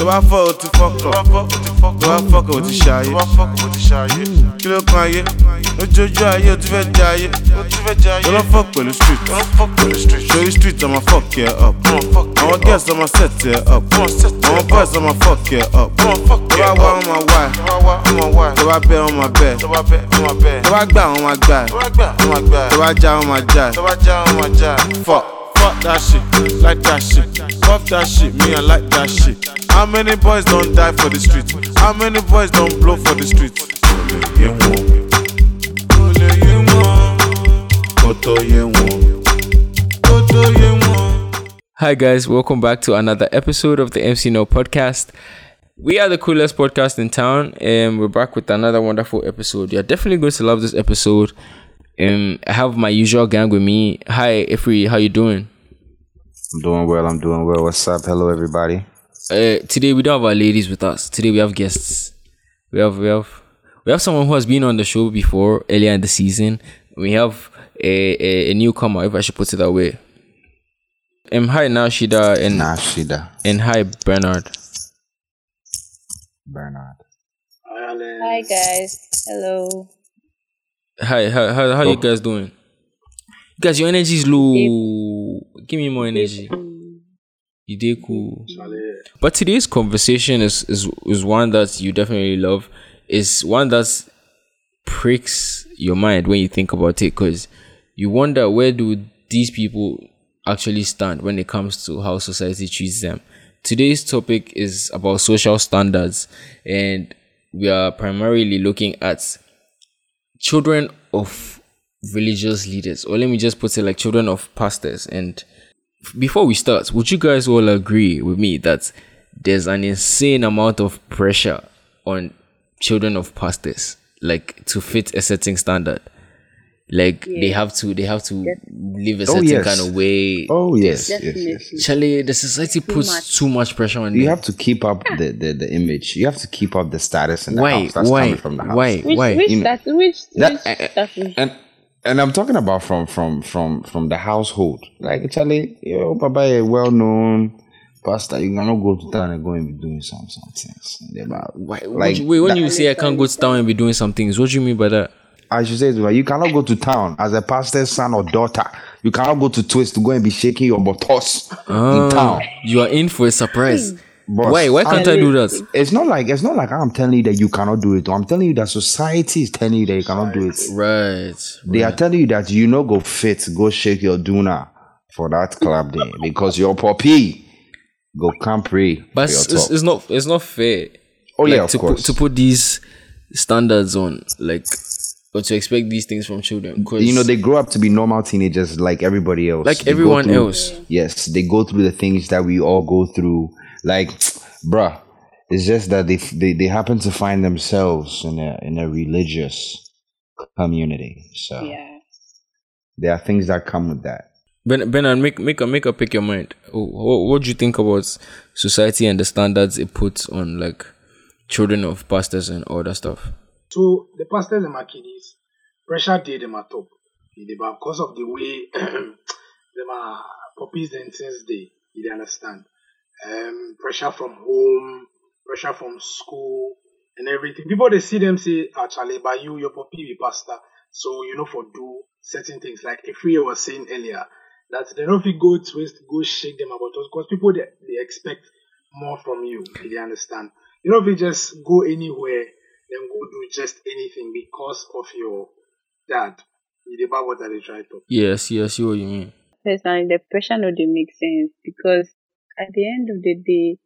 tó bá fọ́ o ti fọ́kàn tó bá fọ́kàn o ti ṣàyè kí ló kan ayé? Lójoojú ayé o ti fẹ́ jẹ ayé. Tó lọ́ fọ́ pẹ̀lú street. Sórí street ọmọ fuck ẹ up. Àwọn girls ọmọ set ẹ up. Àwọn boys ọmọ fuck ẹ up. Tó bá wá ọmọ wá tó bá bẹ ọmọ bẹ tó bá gbà ọmọ gbà tó bá já ọmọ já fuck. Fuck that shit, like that shit. Fuck that shit, me I like that shit. How many boys don't die for the street? How many boys don't blow for the street? Olè yé wọn. Olè yé wọn. Kó tó yé wọn. Kó tó yé wọn. Hi, guys, welcome back to another episode of the McNel podcast. We are the coolest podcast in town, and we're back with another wonderful episode. You're definitely going to love this episode. Um, I have my usual gang with me. Hi, Ifri, how you doing? I'm doing well. I'm doing well. What's up? Hello, everybody. Uh, today we don't have our ladies with us. Today we have guests. We have we have we have someone who has been on the show before earlier in the season. We have a, a, a newcomer, if I should put it that way. Um, hi Naa Shida and Naa Shida and hi Bernard. Bernard. Hi guys. Hello. Hi, how how, how you oh. guys doing? Guys, your energy is low. Give me more energy. You did cool. But today's conversation is, is is one that you definitely love. It's one that pricks your mind when you think about it because you wonder where do these people actually stand when it comes to how society treats them. Today's topic is about social standards and we are primarily looking at children of religious leaders, or let me just put it like children of pastors. And before we start, would you guys all agree with me that there's an insane amount of pressure on children of pastors, like to fit a certain standard? Like they have to, they have to live a certain yes. kind of way. Oh yes, yes, yes. yes. Charlie, the society puts much. too much pressure on You them. have to keep up the, the, the image. You have to keep up the status in the Why? house. That's Why? coming from the house. Why? Which Why? which You know, that which that- which eh, eh, stuff is And and I'm talking about from from from from the household. Like actually, yo, Papa, a well known pastor. You cannot go to town and go and be doing some some things. Why? Like, Like, wait, when that- you say I can't go to town and be doing some things, what do you mean by that? I should say it well, you cannot go to town as a pastor's son or daughter. You cannot go to twist to go and be shaking your buttocks in oh, town. You are in for a surprise. Boss, Why? Why can't I do that? It's not like it's not like I'm telling you that you cannot do it. I'm telling you that society is telling you that you cannot do it. Right. They are telling you that you know go fit, go shake your duna for that club day because your puppy go come pray But it's, it's, it's not. It's not fair. Oh, yeah, Like, of to course. Put, to put these standards on, like, or to expect these things from children, because you know they grow up to be normal teenagers like everybody else. Like They everyone through- else. Yes, they go through the things that we all go through. Like, bruh, it's just that they they, they happen to find themselves in a in a religious community. So yeah. there are things that come with that. Ben Bernard, make make a make a pick your mind. What, what do you think about society and the standards it puts on like children of pastors and all that stuff? So the pastors and kiddies, pressure did them at top. Because of the way them are puppies and things they you understand. Um pressure from home, pressure from school and everything. People they see them say, actually, by you, your puppy be pastor. So you know for do certain things. Like if we were saying earlier that they don't fit go twist, go shake them about us because people they, they expect more from you. You understand? You know if you just go anywhere then go do just anything because of your dad. You about what are they trying to Yes, yes, see what you mean. Personally, the pressure no they make sense because at the end of the day,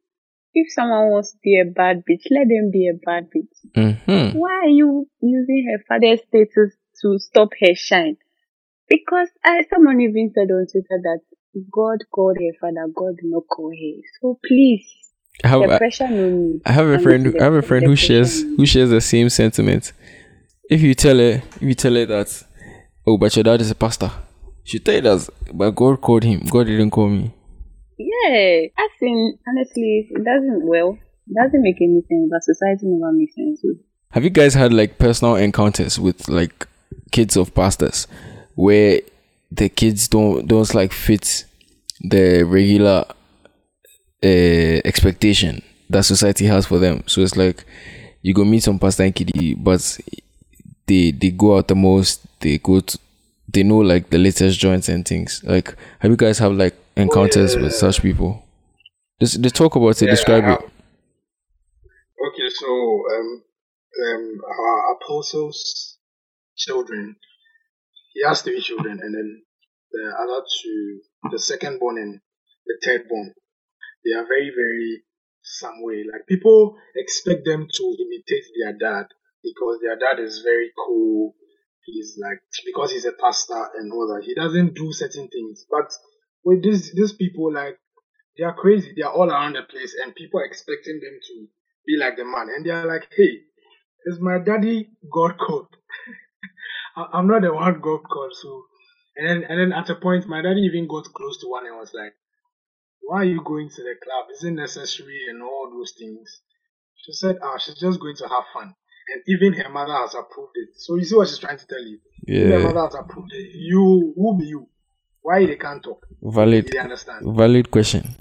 if someone wants to be a bad bitch, let them be a bad bitch. Mm-hmm. Why are you using her father's status to stop her shine? Because I someone even said on Twitter that God called her father, God did not call her. So please, I have, I, no. I have a friend. I have a friend who shares who shares the same sentiment. If you tell her, if you tell her that, oh, but your dad is a pastor, she tell you that, but God called him. God didn't call me. Yeah, I think honestly, it doesn't well, it doesn't make any sense. But society never makes sense. So, Have you guys had like personal encounters with like kids of pastors, where the kids don't don't like fit the regular uh, expectation that society has for them. So it's like you go meet some pastor and kiddie, but they they go out the most. They go to they know like the latest joints and things. Like, have you guys have like encounters with such people? Just they talk about it, Yeah, describe it. Okay, so um, um, our apostles' children, he has three children, and then the other two, the second born and the third born, they are very, very some way. Like people expect them to imitate their dad because their dad is very cool. He's like because he's a pastor and all that. He doesn't do certain things. But with these these people, like they are crazy. They are all around the place, and people are expecting them to be like the man. And they are like, hey, is my daddy God called? I'm not the one God called. So, and then, and then at a point, my daddy even got close to one and was like, why are you going to the club? Is it necessary and all those things? She said, ah, she's just going to have fun. And even her mother has approved it. So you see what she's trying to tell you? Even her Yeah, mother has approved it. You, who be you? Why they can't talk? valid, You understand? valid question.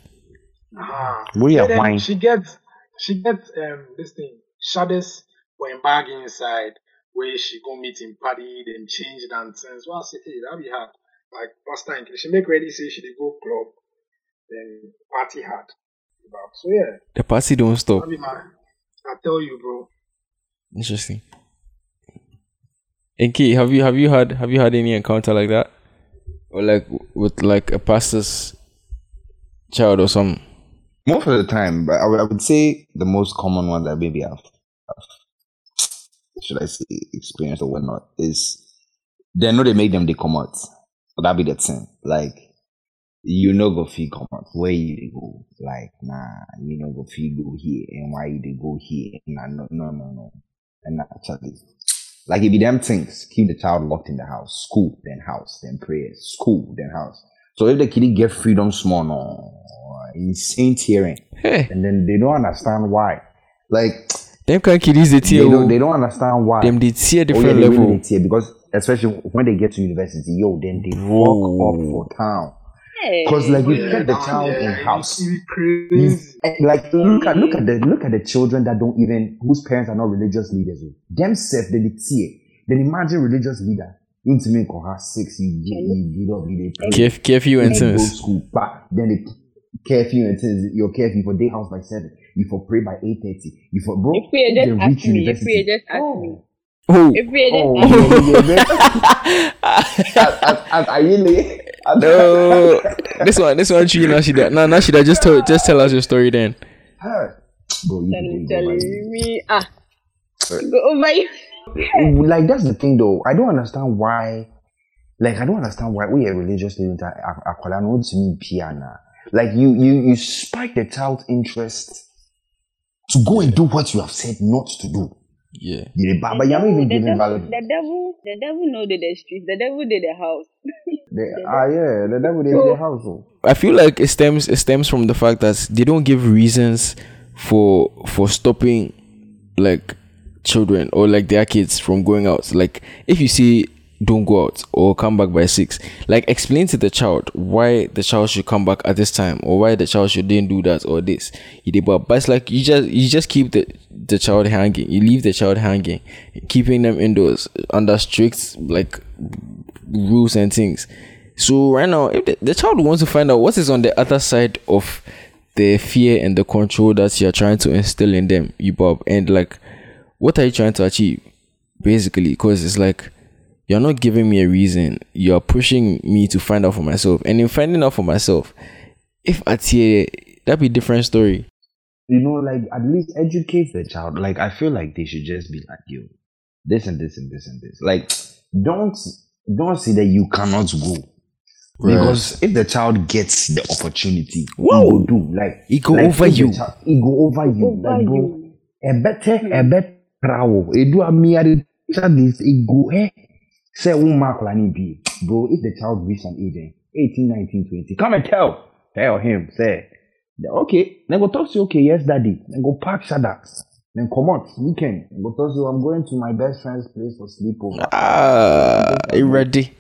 Ah. We are And then fine. She gets she gets um this thing shadows when bag inside where she go meet him party then change nonsense. Well I say hey that be hard. Like pastor and she make ready say she dey go club then party hard. So yeah, The party don't stop. that be my I tell you bro. Interesting. Enki, have you have you had have you had any encounter like that, or like with like a pastor's child or something? Most of the time, but I would, I would say the most common one that maybe I've, I've should I say experienced or whatnot is they know they make them they come out. But that be the thing. Like you know go fee come out. Where you dey go? Like nah, you know go fee go here and why you they go here? Nah, no no no no. And actually like it be them things. Keep the child locked in the house. School, then house, then prayers. School, then house. So if the kiddie get freedom small, no insane tearing Hey, and then they don't understand why. Like them kind kiddies they they tear. don't, oh. they don't understand why. Them they tear Oh, yeah, different they level. really tear because especially when they get to university, yo, then they fuck up for town. Hey. Cause like you Yeah, kept the child there, in house. it be crazy. And, like look at look at the look at the children that don't even whose parents are not religious leaders. oh. Themselves they dey tear. Then imagine religious leader. Into me call ah, her six, you you you up, you dey pray. Curf- curfew and you go things. school, back. Then they curfew and things. Your curfew for day house by seven. You for pray by eight thirty. You for bro. If we just ask me, if university. we just ask Oh. me, Oh, if we just Oh, ask me, yeah, yeah, yeah. As- as- Are you late? No. this one, this one, you Naa Shida. Nah, Naa Shida, just tell, just tell us your story then. Bro, you telling, can go by telling me, ah, go over you. you. Like that's the thing though. I don't understand why. Like I don't understand why we are religious students. Akwala no to me piano. Like you, you, you spike the child's interest to go and do what you have said not to do. Yeah. You dey- But but The you're not even devil- the devil, valid. the devil, the devil know did the street, the devil did the house. The- Ah yeah, the devil is the house. oh. I feel like it stems it stems from the fact that they don't give reasons for for stopping like children or like their kids from going out. Like if you see don't go out or come back by six, like explain to the child why the child should come back at this time or why the child shouldn't do that or this. You did, But but it's like you just you just keep the the child hanging. You leave the child hanging, keeping them indoors under strict like rules and things. So right now, if the, the child wants to find out what is on the other side of the fear and the control that you're trying to instill in them, you Bob, and like, what are you trying to achieve, basically? Because it's like you're not giving me a reason. You're pushing me to find out for myself, and in finding out for myself, if I tear, that'd be a different story. you know, like at least educate the child. Like I feel like they should just be like you, this and this and this and this. Like don't don't say that you cannot go because if the child gets the opportunity, he go do like He go like, over you. child- he go over you, Over like bro. you. A better, a better travel. He do a mere this. He go eh. Say one mark like be bro. If the child reach an age, eh, 18, 19, 20, come and tell, tell him, say, okay, then go talk to you, okay, yes, daddy. Then go park Shada. Then come out, weekend. Then go talk you, I'm going to my best friend's place for sleepover. Ah, you ready?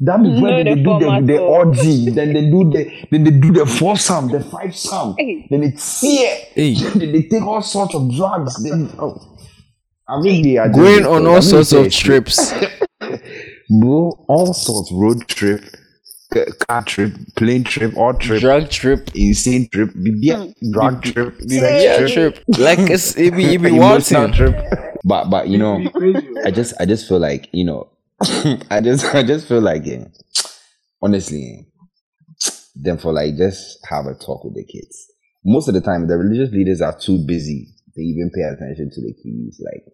That is Know when the they do the, format the of- orgy, then they do the then they do the four sum, the five sum, Hey. then they tear, Hey. then they take all sorts of drugs. Then oh, I mean, they are Going on all sorts of trips. bro, all sorts road trip, ca- car trip, plane trip, all trip, Drug trip. insane trip, yeah, drug trip, sex Yeah, trip. Like it's it be it be emotional wanting. trip. But but you know, I just I just feel like you know, I just I just feel like eh, honestly, them for like just have a talk with the kids. Most of the time, the religious leaders are too busy to even pay attention to the kids. Like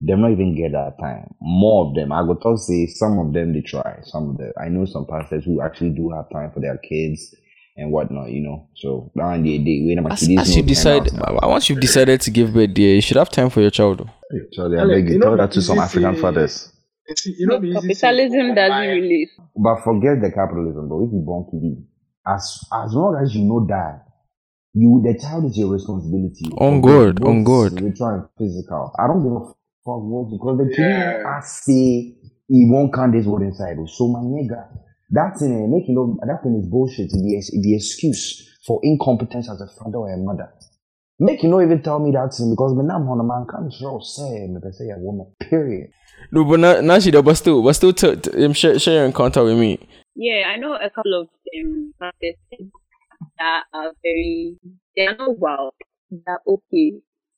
them not even get that time. More of them, I would talk say some of them they try. Some of them I know some pastors who actually do have time for their kids and whatnot. You know, so now and they they wait As, as you decide, uh, once you've decided to give birth, dear, you should have time for your child. though. Charlie, I Ale, beg you, you tell that to some African fathers. You know, Capitalism doesn't really. But forget the capitalism, bro. If you born kid, as as long as you know that you the child is your responsibility. On Forget God, on both God. Spiritual and physical. I don't give a fuck what because the kid Yeah. I say he won't count this word inside. So my nigga, that thing eh, make you know that thing is bullshit. It be it be excuse for incompetence as a father or a mother. Make you not even tell me that thing because me now I'm on a man can't show say me per say a woman. Period. No, but now, now she does, but still, but still, t- t- um, share, share your encounter with me. Yeah, I know a couple of um pastors that are very. They are not wild. They're okay.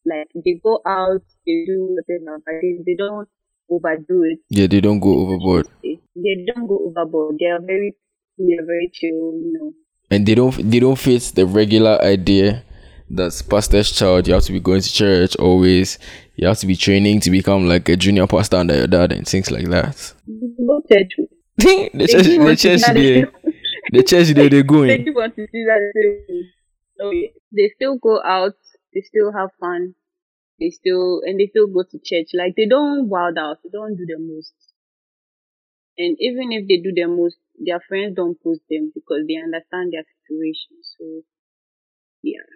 Like they go out, they do whatever, but they, they don't overdo it. Yeah, they don't go overboard, They, don't go overboard. They are very, they are very chill. You know. and they don't they don't fit the regular idea that's pastor's child. You have to be going to church always. You have to be training to become like a junior pastor under your dad and things like that. Go church. the They church, the church, they, the church, they going. do want to see that they, so yeah, they still go out, they still have fun, they still and they still go to church. Like they don't wild out, they don't do the most. And even if they do the most, their friends don't post them because they understand their situation. So yeah.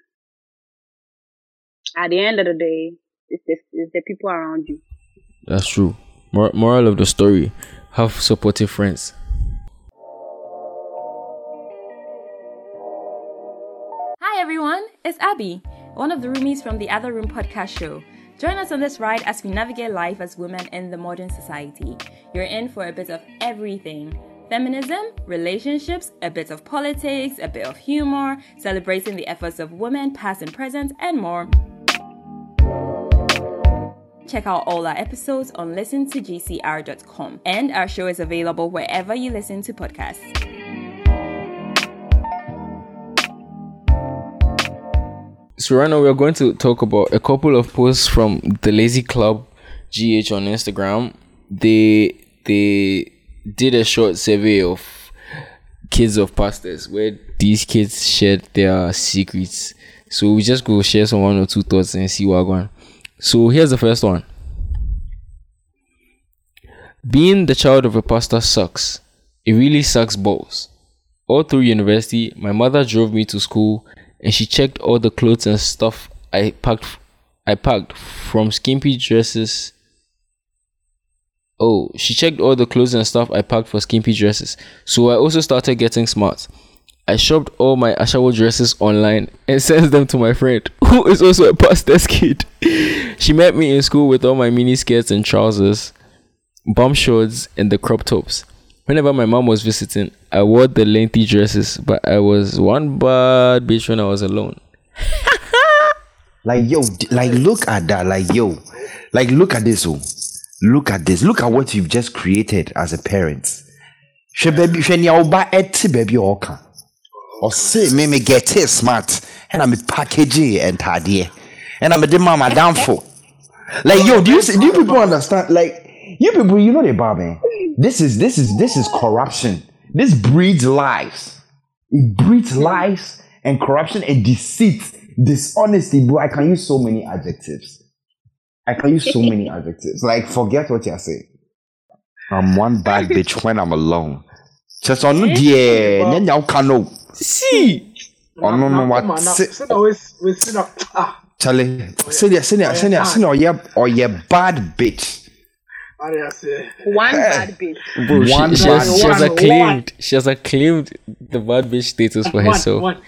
At the end of the day, it's the, it's the people around you. That's true. Mor- moral of the story: have supportive friends. Hi everyone, it's Abby, one of the roomies from the Other Room podcast show. Join us on this ride as we navigate life as women in the modern society. You're in for a bit of everything feminism, relationships, a bit of politics, a bit of humor, celebrating the efforts of women past and present, and more. Check out all our episodes on listentogcr.com, and our show is available wherever you listen to podcasts. So right now we are going to talk about a couple of posts from the Lazy Club GH on Instagram. They they did a short survey of kids of pastors where these kids shared their secrets. So we just go share some one or two thoughts and see what going. So here's the first one. Being the child of a pastor sucks. It really sucks balls. All through university, my mother drove me to school and she checked all the clothes and stuff I packed I packed from skimpy dresses. Oh, she checked all the clothes and stuff I packed for skimpy dresses. So I also started getting smart. I shopped all my Ashawo dresses online and sent them to my friend, who is also a pastor's kid. she met me in school with all my mini skirts and trousers, bum shorts, and the crop tops. Whenever my mom was visiting, I wore the lengthy dresses, but I was one bad bitch when I was alone. Like yo, like look at that. Like yo, like look at this. Oh, look at this. Look at what you've just created as a parent. Hwɛ baabi hwɛ nea ɔba ɛte baabi a ɔka. Ɔse me me get it smart ɛna me package ntadeɛ ɛna me de ma madamfo. Like yo, do you do you people understand? Like you people, you know the bar man. This is this is this is corruption. This breeds lies. It breeds lies and corruption and deceit, dishonesty, bro. I can use so many adjectives. I can use so many adjectives. Like, forget what you're saying. I'm one bad bitch when I'm alone. Just on dear, then you can know. See, Oh, no, no, what? Come on, now. Sit- Sit down, wait, wait, sit down. Ah, Charlie, send it, send it, send it, send it, or you, or you bad bitch. How do I say? One bad bitch. Bro, she, One she, has, she has one, acclaimed she has acclaimed the bad bitch status for One, herself. one.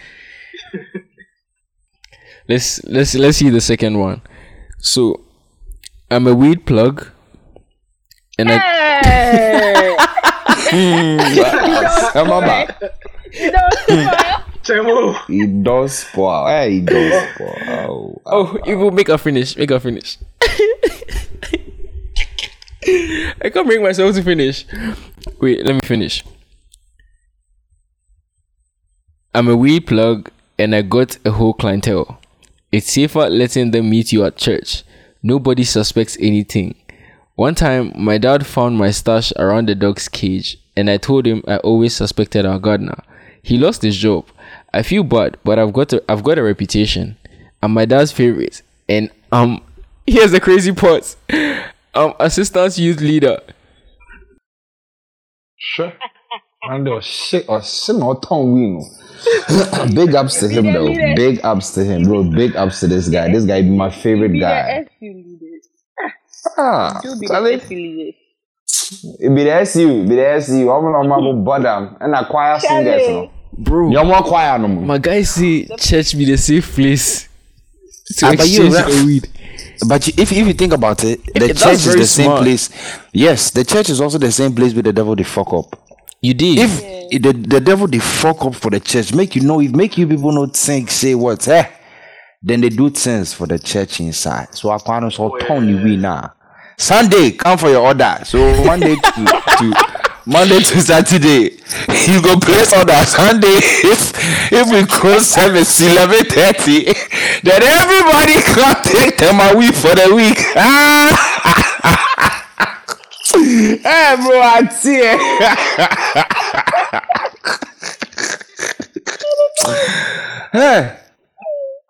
Let's let's let's see the second one. So I'm a weed plug and I Hey! Remember, you know, smile. Chemo. he does spoil. Hey, he does spoil. Oh, Oh, you will make her finish. Make her finish. I can't bring myself to finish. Wait, let me finish. I'm a wee plug and I got a whole clientele. It's safer letting them meet you at church. Nobody suspects anything. One time, my dad found my stash around the dog's cage, and I told him I always suspected our gardener. He lost his job. I feel bad, but I've got a, I've got a reputation. I'm my dad's favorite, and um, here's the crazy part. Um, assistant youth leader. Sure. And or shit or shit or tongue we know. Big ups to him though. Big ups to him, bro. Big ups to this guy. This guy be my favorite guy. Ah, Do be Charlie, the SU leaders. it be the SU, be the SU. I'm gonna mama bottom and a choir singers. No. Bro, You want choir no more. my guy say church be the safe place to you exchange the weed. But if if you think about it, the That's church is very the same smart. place. Yes, the church is also the same place where the devil they fuck up. You did. If the the devil they fuck up for the church, make you know, if make you people not think, say what, eh? Then they do things for the church inside. So I can't so turn you we now. Sunday, come for your order. So Monday to, to Monday to Saturday, you go place order. Sunday, if if we close service eleven thirty, then everybody come take them a week for the week. Hey eh, bro, I it. hey.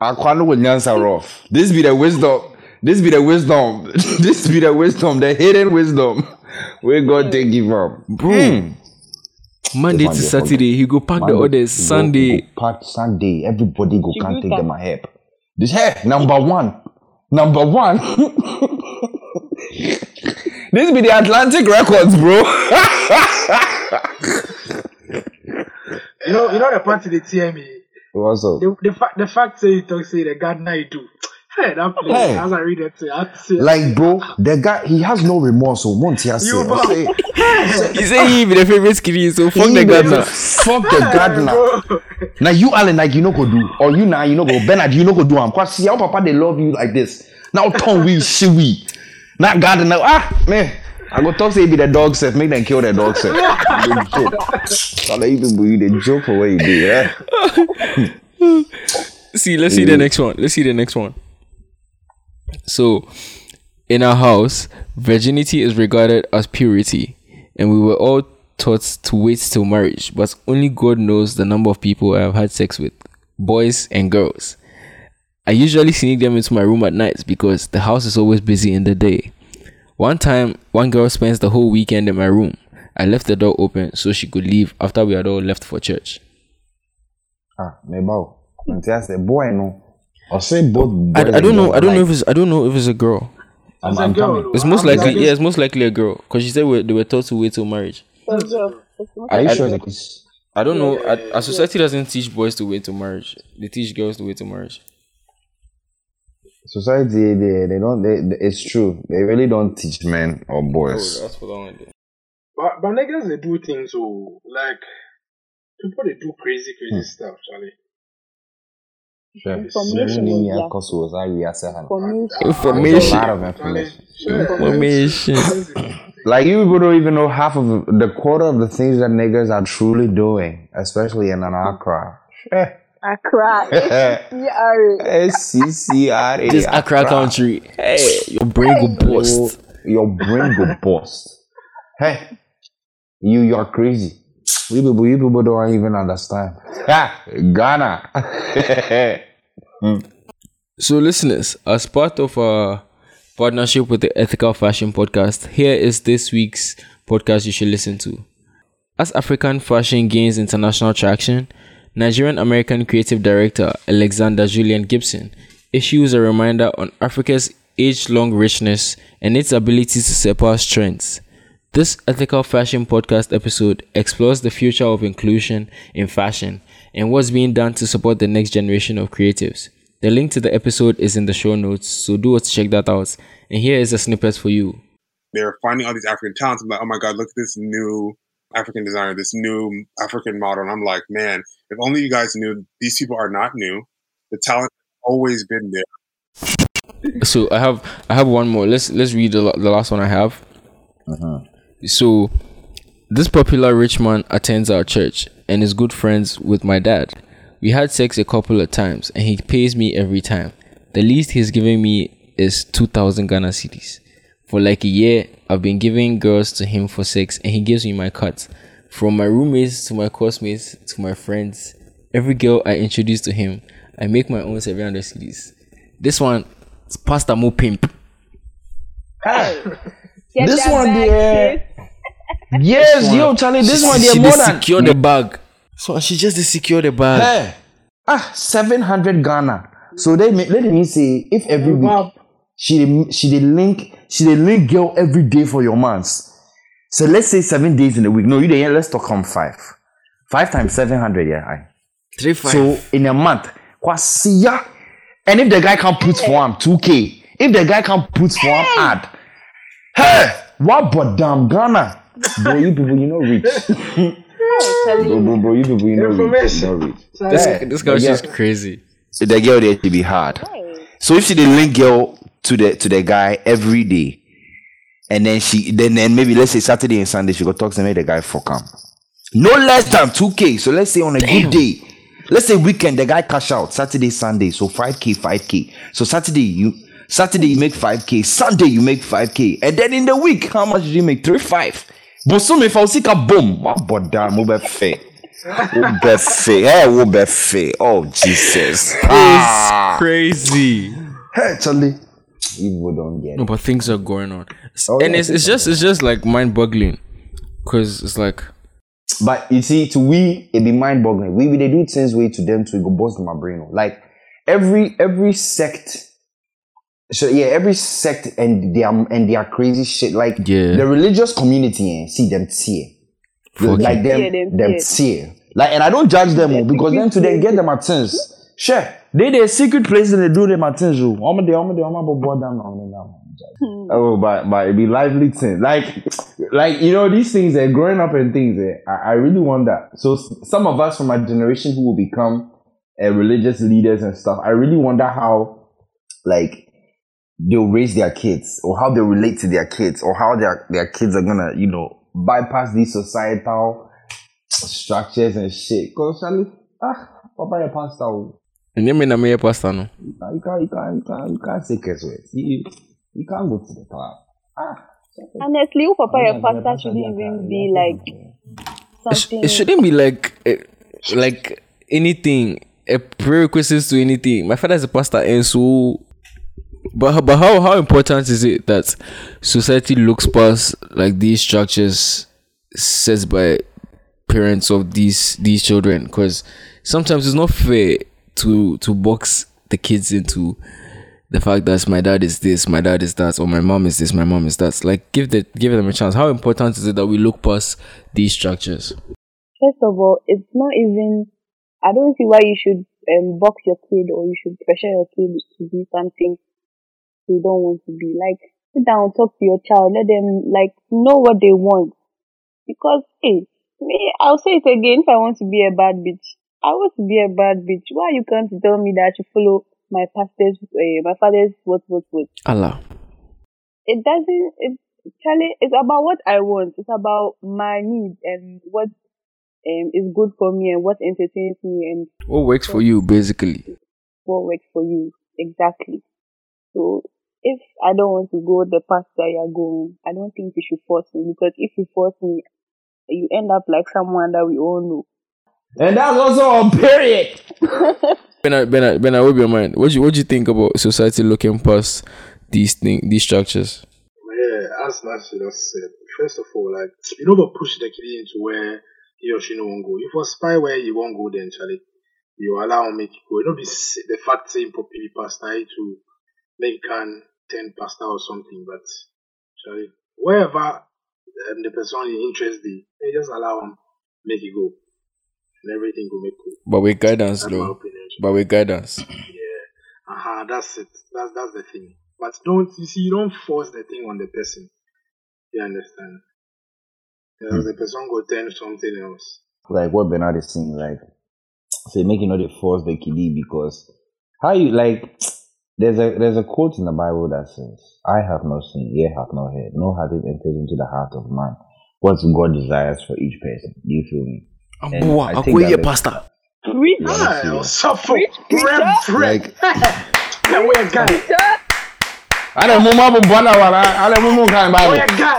Aquano with Nyansa rough. This be the wisdom. This be the wisdom. this be the wisdom, the hidden wisdom. Where God take give up. Bro. Hmm. Monday to Saturday, he go pack the orders. Sunday, Part Sunday. Everybody go She can't do take that. them a help. This hey, number one. Number one. this be the Atlantic Records, bro. You know, you know the part they tear me. What's up? The, the fact, the fact say you talk say the gardener you do. Hey, that place. Hey. As I read it, I have to say, Like, bro, the guy he has no remorse. So once he has You say, know. say, he say he be the favorite skinny, so fuck the he gardener. Fuck the gardener. Now you Alan like you know go do, or you now you know go Bernard you know go do. I'm Cause see how papa they love you like this. Now turn we she we. Not gardener. Ah man. I go talk say be the dog self, make them kill the dog self. The joke. I let you people you the joke for what you do, yeah. See, let's see the next one. Let's see the next one. So, in our house, virginity is regarded as purity, and we were all taught to wait till marriage. But only God knows the number of people I have had sex with, boys and girls. I usually sneak them into my room at night because the house is always busy in the day. One time, one girl spends the whole weekend in my room. I left the door open so she could leave after we had all left for church. Ah, me bow. Until I say boy no. Or say both I, I don't know. I don't know if it's I don't know if it's a girl. I'm, As a I'm girl, coming. It's most I'm likely, like- yeah, it's most likely a girl because she said we they were taught to wait till marriage. Are you sure it is? I don't know. Our, our society doesn't teach boys to wait till marriage. They teach girls to wait till marriage. Society, they, they don't. They, they- it's true. They really don't teach men or boys. that's for that one. But, but niggas, they do things so, like, people, they do crazy, crazy Hmm. stuff, Charlie. Information is yeah. Information. Information. A lot of information. Information. Like you people don't even know half of the, the quarter of the things that niggas are truly doing, especially in an Accra. Accra. Yeah. S C C R A. This Accra country. Hey, your brain will bust. Your brain go bust. Hey, you you're crazy. You people, you people don't even understand. Ha, Ghana. So, listeners, as part of our partnership with the Ethical Fashion Podcast, here is this week's podcast you should listen to. As African fashion gains international traction, Nigerian American creative director Alexander Julian Gibbson issues a reminder on Africa's age long richness, and its ability to surpass trends. This ethical fashion podcast episode explores the future of inclusion in fashion and what's being done to support the next generation of creatives. The link to the episode is in the show notes, so do us check that out. And here is a snippet for you. they're finding all these African talents. I'm like, oh my God, look at this new African designer, this new African model. And I'm like, man, if only you guys knew these people are not new. The talent has always been there. So I have I have one more. Let's let's read the, the last one I have. Uh-huh. So this popular rich man attends our church and is good friends with my dad. We had sex a couple of times and he pays me every time. The least he's giving me is 2000 Ghana cedis. For like a year, I've been giving girls to him for sex and he gives me my cut. From my roommates to my classmates to my friends, every girl I introduce to him, I make my own 700 cedis. This one is Pastor Mo Pimp. Get This that one back, there- sis. Yes, yo, Charlie, this She- one she they're dey more than secure the bag. So she just dey secure the bag. Hey, ah, seven hundred Ghana. So they let me say if every week she she dey link she dey link girl every day for your months. So let's say seven days in a week. No, you dey let's talk on five. Five times seven hundred, yeah. aye. Three five. So in a month, kwasiya. And if the guy can't put for him two k, if the guy can't put for him add, hey, what but damn Ghana, bro, you people you know rich. bro, bro, bro, you people you know rich, you know rich. this Hey, this girl the she's girl- crazy. the girl there to be hard. So if she dey link girl to the to the guy every day, and then she then then maybe let's say Saturday and Sunday she go talk to me the guy fuck him. No less than two k. So let's say on a good day, let's say weekend the guy cash out Saturday Sunday so five k five k. So Saturday you Saturday you make five k, Sunday you make five k, and then in the week how much do you make? Three five. But so if I see a boom, but damn, mo be fair. Wo be fair. Hey, wo be fair. Oh Jesus. Ah. Crazy. Hey, Charlie. People don't get No, but things are going on, Oh, and yeah, it's it's just it's just like mind boggling, cause it's like But you see, to we, it be mind boggling. We, we they do things way to them to go bust my brain. Like every every sect. So yeah, every sect and their and their crazy shit. Like Yeah. the religious community, eh, see them tear. Fuck like them, Yeah, them them tear. tear. Like, and I don't judge them oh, because them to then get them at things. Sure, they they secret places they do them at things. Oh, I'm the I'm the I'm board them now. Oh, but but it be lively thing. Like, like you know these things. They're growing up and things. Eh, I, I really wonder. So some of us from my generation who will become uh, religious leaders and stuff. I really wonder how, like, they'll raise their kids or how they relate to their kids or how their their kids are gonna you know bypass these societal structures and shit. Cause Charlie, ah, Papa, your pastor. oh. and you mean I'm a pastor no. You can't, you can't, you can't, you can't, you can't say curse words. You, you can't go to the club. Ah. Honestly, who papa your pastor shouldn't even be like It, something. it shouldn't be like eh, like anything a prerequisite to anything. My father is a pastor, and so. But but how how important is it that society looks past like these structures set by parents of these these children? Because sometimes it's not fair to to box the kids into the fact that my dad is this, my dad is that, or my mom is this, my mom is that. Like give the give them a chance. How important is it that we look past these structures? First of all, it's not even. I don't see why you should um, box your kid or you should pressure your kid to do something they don't want to be. Like, sit down, talk to your child, let them like know what they want. Because, hey, me, I'll say it again. If I want to be a bad bitch, I want to be a bad bitch. Why you can't tell me that I should follow my pastor's, uh, my father's what, what, what? Allah. it doesn't it Charlie, it's about what I want. It's about my needs and what um is good for me and what entertains me and What works for you, basically? what works for you. Exactly. So if I don't want to go the path that you're going, I don't think you should force me because if you force me, you end up like someone that we all know. And that's also on period. Bernard, Bernard, Bernard, what be your mind? What do you what do you think about society looking past these things, these structures? Yeah, as Nancy just said, first of all, like you know, but push the kid into where he or she no won't go. If you spy where you won't go, then Charlie, you allow him make it go. You know, be the fact saying popularly past now to make can turn pasta or something, but sorry, wherever um, the person is interested, they just allow him make it go, and everything will make cool. But with guidance, That's my though. But with guidance. Yeah, uh-huh, that's it. That's that's the thing. But don't you see? You don't force the thing on the person. You understand? Because the person go turn something else. like what Bernard is saying, like say make you know they force the kiddie because how you like there's a there's a quote in the Bible that says, I have not seen, ear hath not heard, nor hath it entered into the heart of man what God desires for each person. Do you feel me? And Boy, I I think go that pastor. Preach, Yeah, serious. eu suffer. Preach, preacher. Reverend. Like Yeah, we a guy. sir. I don't know bona wala I don't know kind We a Bible. guy.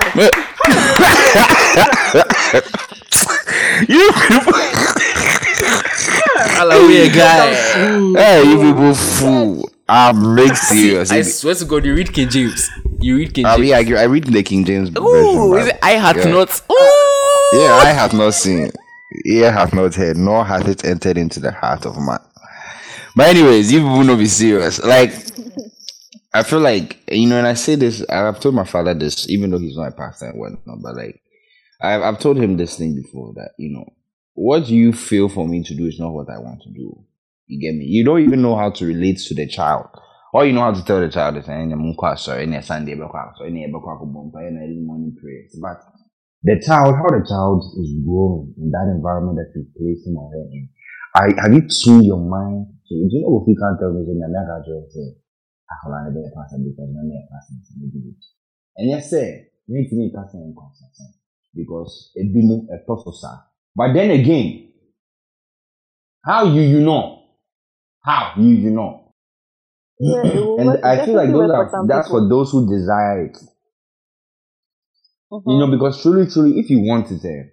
You Hello, we a guy. Hey, you people fool. I'm make serious. I swear to God, you read King James. You read King I, James. I, agree- I read the King James version. Ooh, is it I had Yeah. not. Ooh. Yeah, I have not seen, ear have not heard, nor hath it entered into the heart of man. But anyways, you people not be serious. Like, I feel like you know, and I say this. I've told my father this, even though he's not a pastor and whatnot. But like, I've I've told him this thing before that you know, what you feel for me to do is not what I want to do. You get me? You don't even know how to relate to the child. All you know how to tell the child is, "Eh, nyamukwa, sorry, any Sunday, bekwa, sorry, any bekwa, kubompa, any morning prayers." But the child, how the child is growing in that environment that you place him or her in. I, have you tuned your mind to do you know if you can't tell me say na make I say I can be a pastor because na me a it. And yes sir, to me pastor in consistent because it be a professor. But then again, how you you know? How you you know? Yeah, and work- I feel like those are for that's people. for those who desire it. Mhm. You know, because truly, truly, if you want it, eh,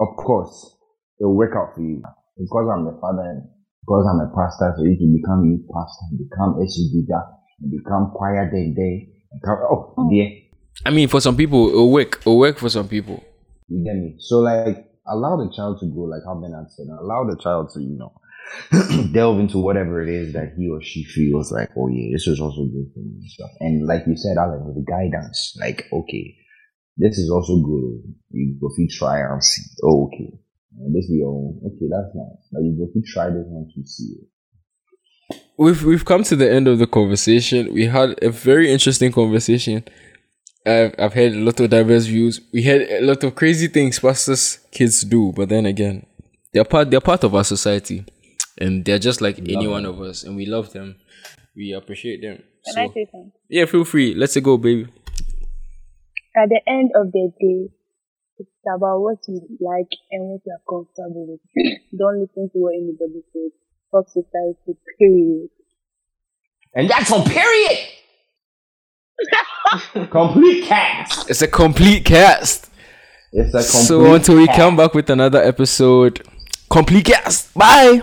of course, it'll work out for you. Because I'm the father, and because I'm a pastor, so if you become youth pastor, and become SU leader, and become choir day day, and come, oh, dear, I mean, for some people, it'll work. It'll work for some people. you get me? So, like, allow the child to grow, like how Bernard said, allow the child to, you know, delve into whatever it is that he or she feels like, oh yeah, this is also good for me and stuff. And like you said, with the guidance, like, okay, this is also good. You go you try and see, oh, okay. And this is your own, okay, that's nice. But you go you try this one to see it. We've we've come to the end of the conversation. We had a very interesting conversation. I've I've heard a lot of diverse views. We had a lot of crazy things pastors kids do, but then again, they're part they're part of our society, and they're just like any one of us, and we love them. We appreciate them. Can So I say something? yeah, feel free. Let's go, baby. At the end of the day, it's about what you like and what you are comfortable with. Don't listen to what anybody says. Fuck society, period. And that's on period! complete cast! It's a complete cast. It's a complete So until we cast. come back with another episode, complete cast. Bye.